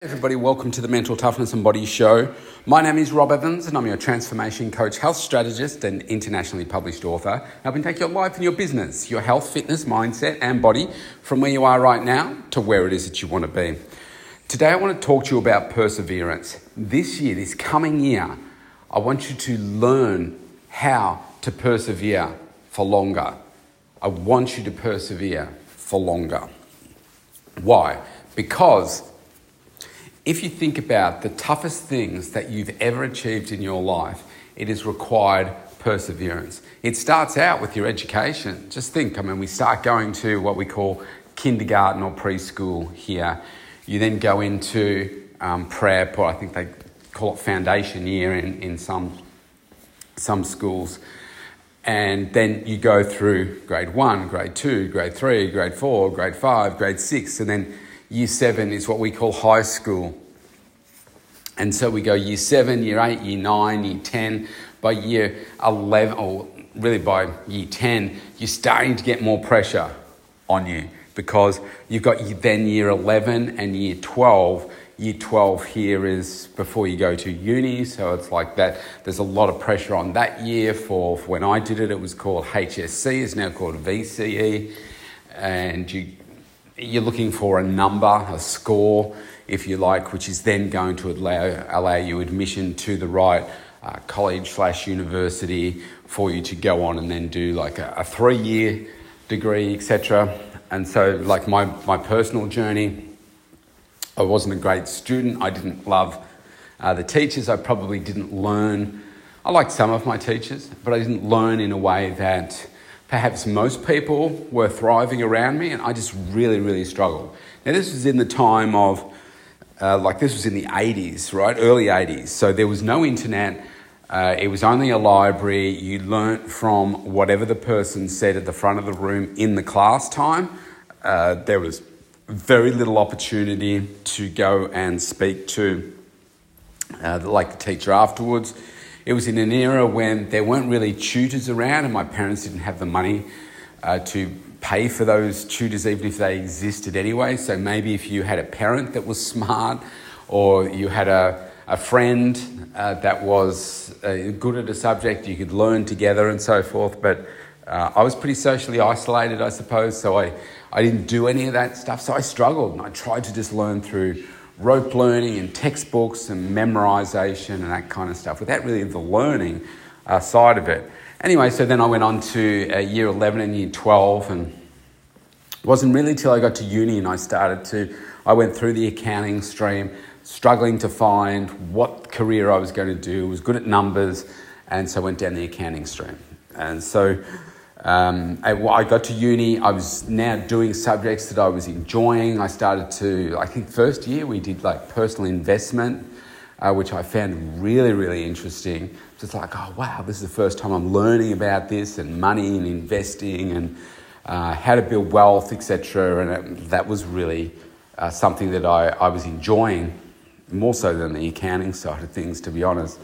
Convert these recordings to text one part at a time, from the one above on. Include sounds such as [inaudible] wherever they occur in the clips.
Everybody, welcome to the Mental Toughness and Body Show. My name is Rob Evans, and I'm your transformation coach, health strategist, and internationally published author, helping take your life and your business, your health, fitness, mindset, and body from where you are right now to where it is that you want to be. Today, I want to talk to you about perseverance. This year, this coming year, I want you to learn how to persevere for longer. I want you to persevere for longer. Why? Because if you think about the toughest things that you've ever achieved in your life, it has required perseverance. It starts out with your education. Just think, I mean, we start going to what we call kindergarten or preschool here. You then go into um, prep, or I think they call it foundation year in, in some, some schools. And then you go through grade one, grade two, grade three, grade four, grade five, grade six, and then Year seven is what we call high school. And so we go year seven, year eight, year nine, year 10. By year 11, or really by year 10, you're starting to get more pressure on you because you've got then year 11 and year 12. Year 12 here is before you go to uni, so it's like that. There's a lot of pressure on that year. For, for when I did it, it was called HSC, it's now called VCE. And you you're looking for a number, a score, if you like, which is then going to allow, allow you admission to the right uh, college slash university for you to go on and then do like a, a three year degree, etc. And so, like my, my personal journey, I wasn't a great student. I didn't love uh, the teachers. I probably didn't learn. I liked some of my teachers, but I didn't learn in a way that perhaps most people were thriving around me, and I just really, really struggled. Now, this was in the time of, uh, like, this was in the 80s, right? Early 80s. So there was no internet. Uh, it was only a library. You learnt from whatever the person said at the front of the room in the class time. Uh, there was very little opportunity to go and speak to, uh, like, the teacher afterwards. It was in an era when there weren't really tutors around, and my parents didn't have the money uh, to pay for those tutors, even if they existed anyway. So maybe if you had a parent that was smart, or you had a, a friend uh, that was uh, good at a subject, you could learn together and so forth. But uh, I was pretty socially isolated, I suppose, so I, I didn't do any of that stuff. So I struggled, and I tried to just learn through rote learning and textbooks and memorization and that kind of stuff without really the learning uh, side of it. Anyway, so then I went on to uh, year 11 and year 12 and it wasn't really till I got to uni and I started to, I went through the accounting stream, struggling to find what career I was going to do, was good at numbers, and so went down the accounting stream. And so um, I, I, got to uni, I was now doing subjects that I was enjoying. I started to, I think, first year we did like personal investment, uh, which I found really, really interesting. Just like, oh wow, this is the first time I'm learning about this and money and investing and uh, how to build wealth, etc. And it, that was really uh, something that I, I was enjoying more so than the accounting [laughs] side of things, to be honest.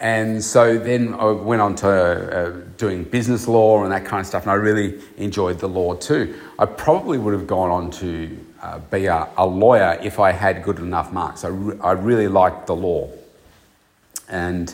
And so then I went on to uh, doing business law and that kind of stuff, and I really enjoyed the law too. I probably would have gone on to uh, be a, a, lawyer if I had good enough marks. I, re- I really liked the law. And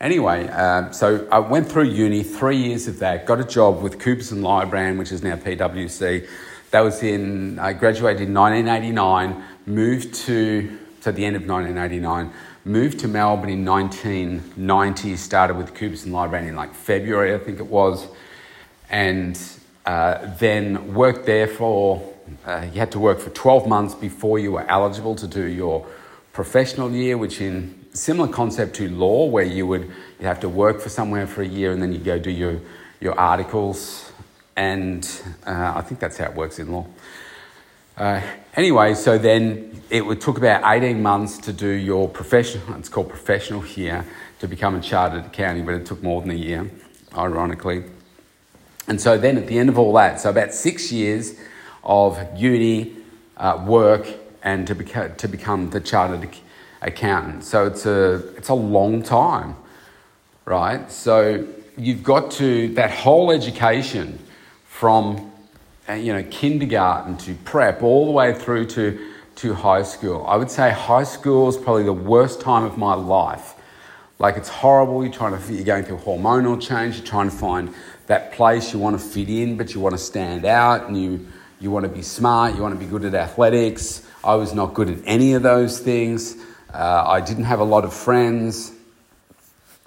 anyway, uh, so I went through uni, three years of that, got a job with Coopers and Lybrand, which is now PwC. That was in, I graduated in 1989, moved to, to the end of 1989 Moved to Melbourne in 1990, started with Coopers and Lybrand in like February, I think it was, and uh, then worked there for, uh, you had to work for 12 months before you were eligible to do your professional year, which in similar concept to law, where you would you have to work for somewhere for a year and then you go do your, your articles. And uh, I think that's how it works in law. Uh, anyway, so then it took about 18 months to do your professional, it's called professional here, to become a chartered accountant, but it took more than a year, ironically. And so then at the end of all that, so about six years of uni uh, work and to, beca- to become the chartered accountant. So it's a, it's a long time, right? So you've got to, that whole education from you know, kindergarten to prep, all the way through to to high school. I would say high school is probably the worst time of my life. Like it's horrible. You're trying to you're going through hormonal change. You're trying to find that place you want to fit in, but you want to stand out, and you you want to be smart. You want to be good at athletics. I was not good at any of those things. Uh, I didn't have a lot of friends,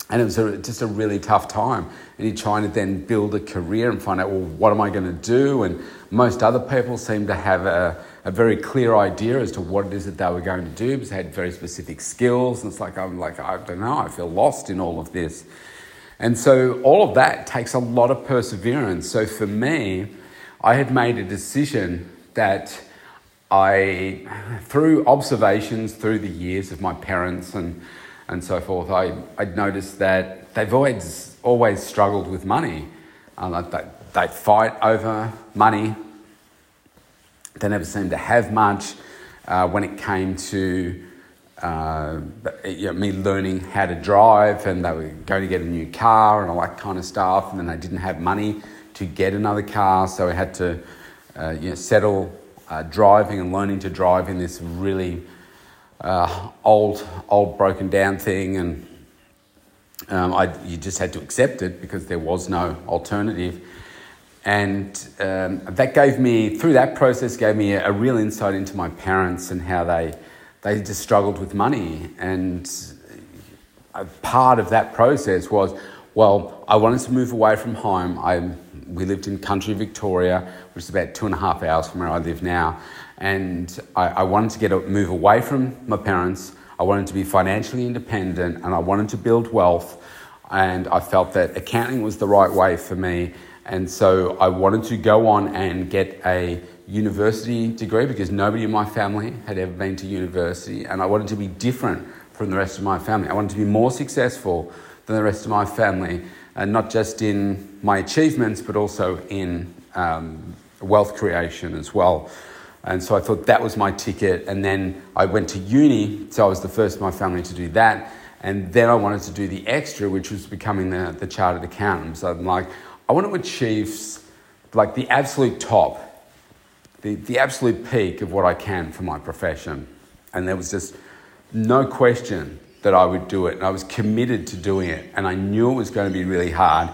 and it was a, just a really tough time. And you're trying to then build a career and find out, well, what am I going to do? And most other people seem to have a, a very clear idea as to what it is that they were going to do because they had very specific skills. And it's like, I'm like, I don't know, I feel lost in all of this. And so all of that takes a lot of perseverance. So for me, I had made a decision that I, through observations through the years of my parents and, and so forth, I, I'd noticed that they've always, always struggled with money. Uh, they, they'd fight over money. They never seemed to have much. Uh, when it came to uh, you know, me learning how to drive, and they were going to get a new car and all that kind of stuff, and then they didn't have money to get another car, so we had to uh, you know, settle uh, driving and learning to drive in this really uh, old, old broken down thing, and um, I, you just had to accept it because there was no alternative. And um, that gave me, through that process, gave me a, a, real insight into my parents and how they, they just struggled with money. And a part of that process was, well, I wanted to move away from home. I, we lived in country Victoria, which is about two and a half hours from where I live now. And I, I wanted to get a move away from my parents. I wanted to be financially independent and I wanted to build wealth. And I felt that accounting was the right way for me and so I wanted to go on and get a university degree because nobody in my family had ever been to university. And I wanted to be different from the rest of my family. I wanted to be more successful than the rest of my family, and not just in my achievements, but also in um, wealth creation as well. And so I thought that was my ticket. And then I went to uni, so I was the first in my family to do that. And then I wanted to do the extra, which was becoming the, the chartered accountant. So I'm like, I want to achieve like the absolute top, the, the absolute peak of what I can for my profession. And there was just no question that I would do it. And I was committed to doing it. And I knew it was going to be really hard.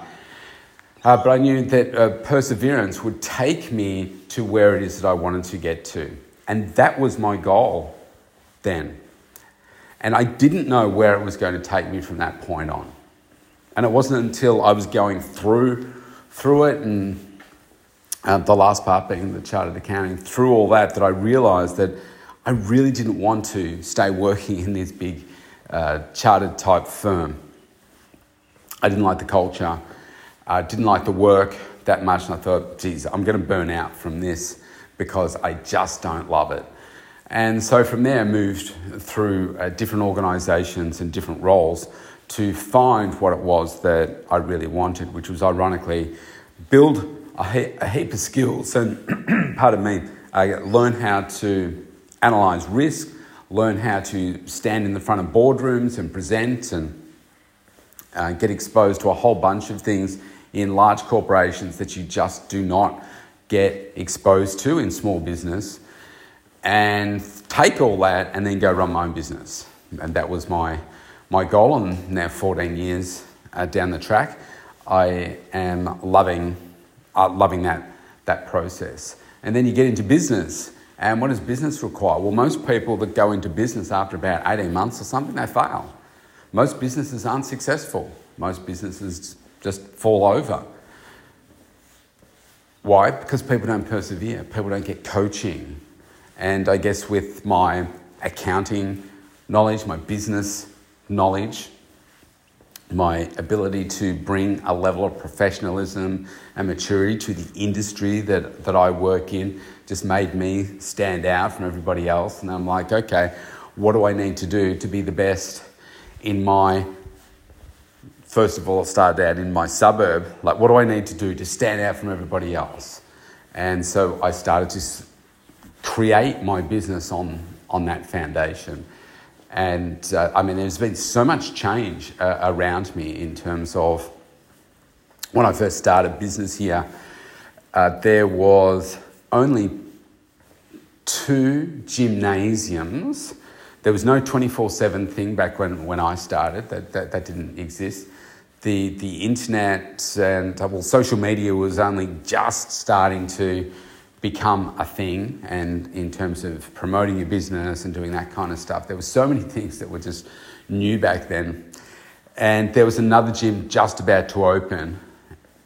Uh, but I knew that uh, perseverance would take me to where it is that I wanted to get to. And that was my goal then. And I didn't know where it was going to take me from that point on. And it wasn't until I was going through through it and uh, the last part being the chartered accounting, through all that, that I realised that I really didn't want to stay working in this big uh, chartered type firm. I didn't like the culture. I didn't like the work that much, and I thought, geez, I'm going to burn out from this because I just don't love it. And so from there, I moved through uh, different organisations and different roles to find what it was that I really wanted, which was ironically build a, he- a heap of skills and, [clears throat] pardon me, uh, learn how to analyze risk, learn how to stand in the front of boardrooms and present and uh, get exposed to a whole bunch of things in large corporations that you just do not get exposed to in small business and take all that and then go run my own business. And that was my my goal, and now 14 years uh, down the track, I am loving, uh, loving that, that process. And then you get into business. And what does business require? Well, most people that go into business after about 18 months or something, they fail. Most businesses aren't successful. Most businesses just fall over. Why? Because people don't persevere, people don't get coaching. And I guess with my accounting knowledge, my business knowledge, my ability to bring a level of professionalism and maturity to the industry that, that I work in just made me stand out from everybody else. And I'm like, okay, what do I need to do to be the best in my, first of all, I started out in my suburb. Like, what do I need to do to stand out from everybody else? And so I started to create my business on, on that foundation. And uh, I mean, there's been so much change uh, around me in terms of when I first started business here, uh, there was only two gymnasiums. There was no 24 7 thing back when, when I started, that, that, that didn't exist. The, the internet and well, social media was only just starting to become a thing, and in terms of promoting your business and doing that kind of stuff, there were so many [laughs] things that were just new back then. And there was another gym just about to open,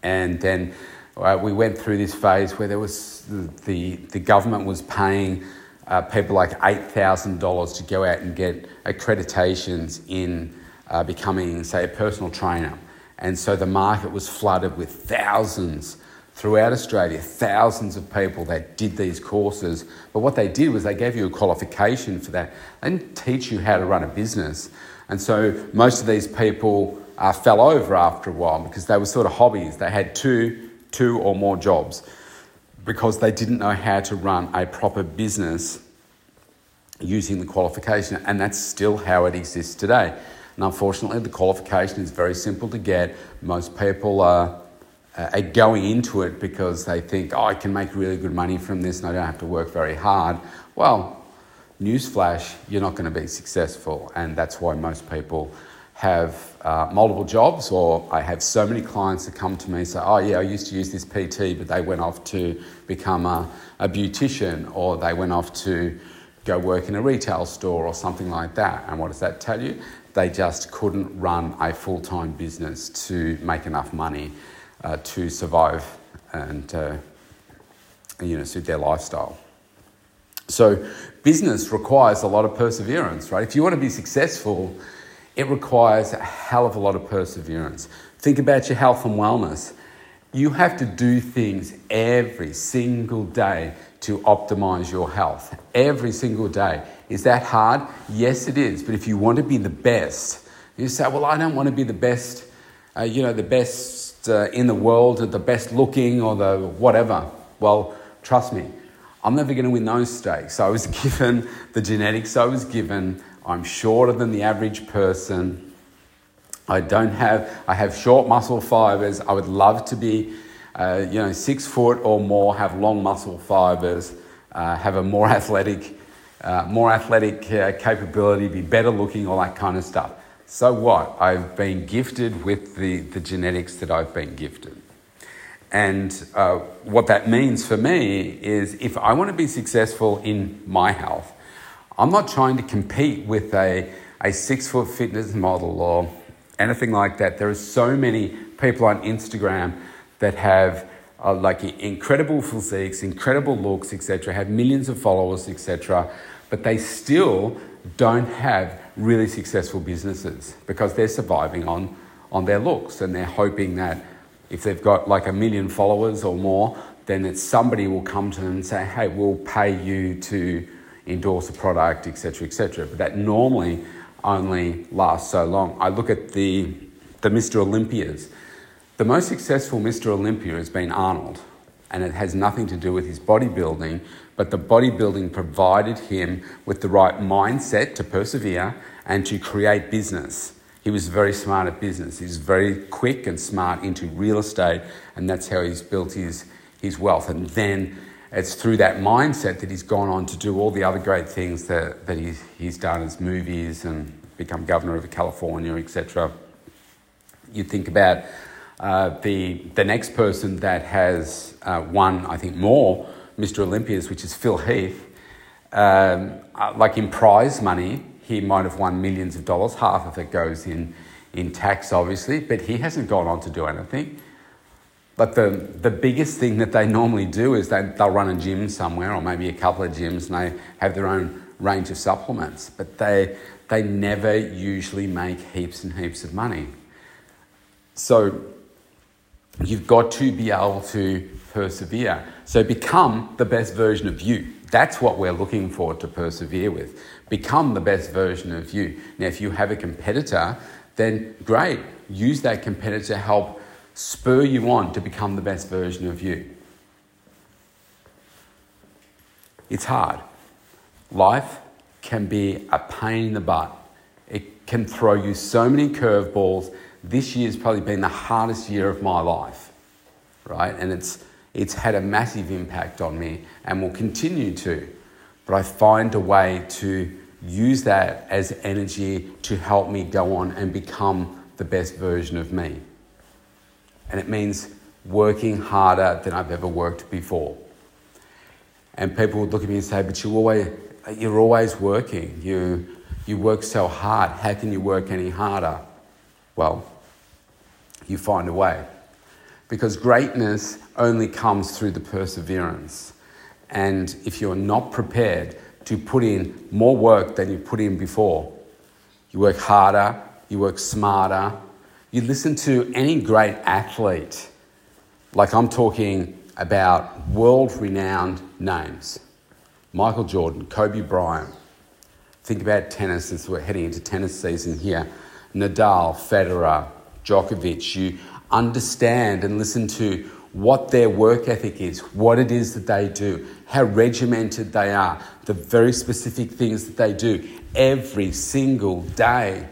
and then uh, we went through this phase where there was the, the government was paying uh, people like $8,000 to go out and get accreditations in uh, becoming, say, a personal trainer. And so the market was flooded with thousands throughout Australia, thousands of people that did these courses. But what they did was they gave you a qualification for that. Didn't teach you how to run a business. And so most of these people uh, fell over after a while because they were sort of hobbies. They had two two or more jobs because they didn't know how to run a proper business using the qualification, and that's still how it exists today. And unfortunately, the qualification is very simple to get. Most people are, are going into it because they think, oh, I can make really good money from this and I don't have to work very hard. Well, newsflash, you're not going to be successful, and that's why most people have uh, multiple jobs, or I have so many clients that come to me and say, Oh, yeah, I used to use this PT, but they went off to become a, a beautician, or they went off to go work in a retail store, or something like that. And what does that tell you? They just couldn't run a full time business to make enough money uh, to survive and uh, you know, suit their lifestyle. So, business requires a lot of perseverance, right? If you want to be successful, it requires a hell of a lot of perseverance. Think about your health and wellness. You have to do things every single day to optimize your health. Every single day. Is that hard? Yes, it is. But if you want to be the best, you say, well, I don't want to be the best, uh, you know, the best uh, in the world, or the best looking, or the whatever. Well, trust me, I'm never going to win those stakes. I was [laughs] given the genetics I was given I'm shorter than the average person. I don't have, I have short muscle fibers. I would love to be, uh, you know, six foot or more, have long muscle fibers, uh, have a more [laughs] athletic, uh, more athletic uh, capability, be better looking, all that kind of stuff. So what? I've been gifted with the, the genetics that I've been gifted. And uh, what that means for me is if I want to be successful in my health, I'm not trying to compete with a, a six foot fitness model or anything like that. There are so many people on Instagram that have uh, like incredible physiques, incredible looks, etc., have millions of followers, etc., but they still don't have really successful businesses because they're surviving on, on their looks and they're hoping that if they've got like a million followers or more, then that somebody will come to them and say, hey, we'll pay you to endorse a product, etc., etc. But that normally only lasts so long. I look at the, the Mr. Olympias. The most successful Mr. Olympia has been Arnold, and it has nothing to do with his bodybuilding, but the bodybuilding provided him with the right mindset to persevere and to create business. He was very smart at business. He's very quick and smart into real estate, and that's how he's built his, his wealth. And then it's through that mindset that he's gone on to do all the other great things that, that he's, he's done as movies and become governor of California, etc. You think about uh, the, the next person that has uh, won, I think, more Mr. Olympias, which is Phil Heath. Um, uh, like in prize money, he might have won millions of dollars. Half of it goes in, in tax, obviously, but he hasn't gone on to do anything. But the, the biggest thing that they normally do is they, they'll run a gym somewhere or maybe a couple of gyms and they have their own range of supplements. But they, they never usually make heaps and heaps of money. So you've got to be able to persevere. So become the best version of you. That's what we're looking for to persevere with. Become the best version of you. Now, if you have a competitor, then great. Use that competitor to help spur you on to become the best version of you. It's hard. Life can be a pain in the butt. It can throw you so many curveballs. This year's probably been the hardest year of my life, right? And it's, it's had a massive impact on me and will continue to. but I find a way to use that as energy to help me go on and become the best version of me. And it means working harder than I've ever worked before. And people would look at me and say, But you always, you're always working. You, you work so hard. How can you work any harder? Well, you find a way. Because greatness only comes through the perseverance. And if you're not prepared to put in more work than you put in before, you work harder, you work smarter. You listen to any great athlete, like I'm talking about world renowned names Michael Jordan, Kobe Bryant. Think about tennis since we're heading into tennis season here. Nadal, Federer, Djokovic. You understand and listen to what their work ethic is, what it is that they do, how regimented they are, the very specific things that they do every single day.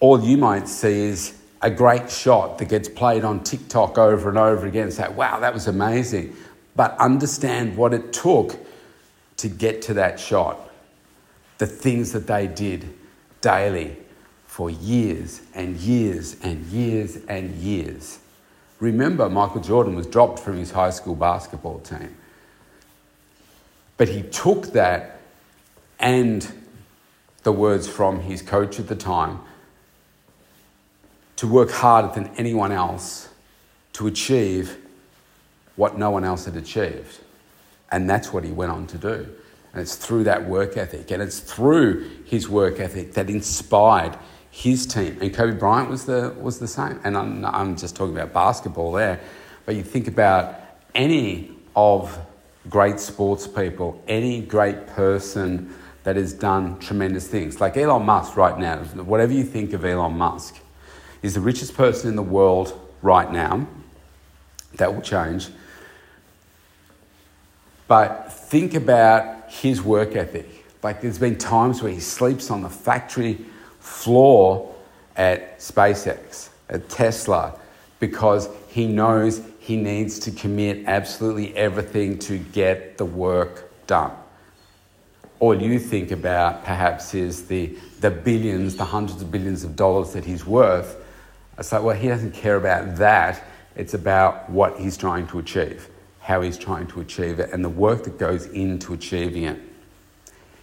All you might see is a great shot that gets played on TikTok over and over again and say, wow, that was amazing. But understand what it took to get to that shot, the things that they did daily for years and years and years and years. Remember, Michael Jordan was dropped from his high school basketball team. But he took that and the words from his coach at the time to work harder than anyone else to achieve what no one else had achieved. And that's what he went on to do. And it's through that work ethic, and it's through his work ethic that inspired his team. And Kobe Bryant was the, was the same. And I'm, I'm just talking about basketball there. But you think about any of great sports people, any great person that has done tremendous things. Like Elon Musk right now, whatever you think of Elon Musk, is the richest person in the world right now. That will change. But think about his work ethic. Like there's been times where he sleeps on the factory floor at SpaceX, at Tesla, because he knows he needs to commit absolutely everything to get the work done. All you think about perhaps is the, the billions, the hundreds of billions of dollars that he's worth. It's like, well, he doesn't care about that. It's about what he's trying to achieve, how he's trying to achieve it, and the work that goes into achieving it.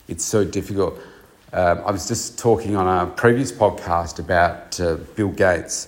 It's so difficult. Um, I was just talking on a previous podcast about uh, Bill Gates.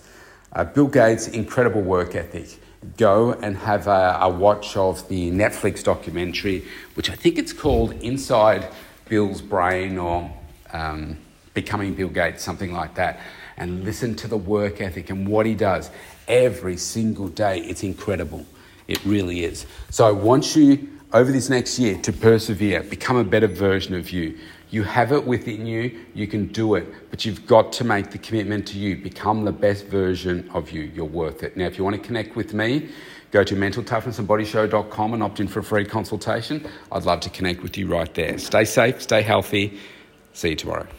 Uh, Bill Gates' incredible work ethic. Go and have a, a, watch of the Netflix documentary, which I think it's called Inside Bill's Brain or um, Becoming Bill Gates, something like that, and listen to the work ethic and what he does every single day. It's incredible. It really is. So I want you over this next year to persevere, become a better version of you. You have it within you, you can do it, but you've got to make the commitment to you. Become the best version of you. You're worth it. Now, if you want to connect with me, go to mentaltoughnessandbodyshow.com and opt in for a free consultation. I'd love to connect with you right there. Stay safe, stay healthy. See you tomorrow.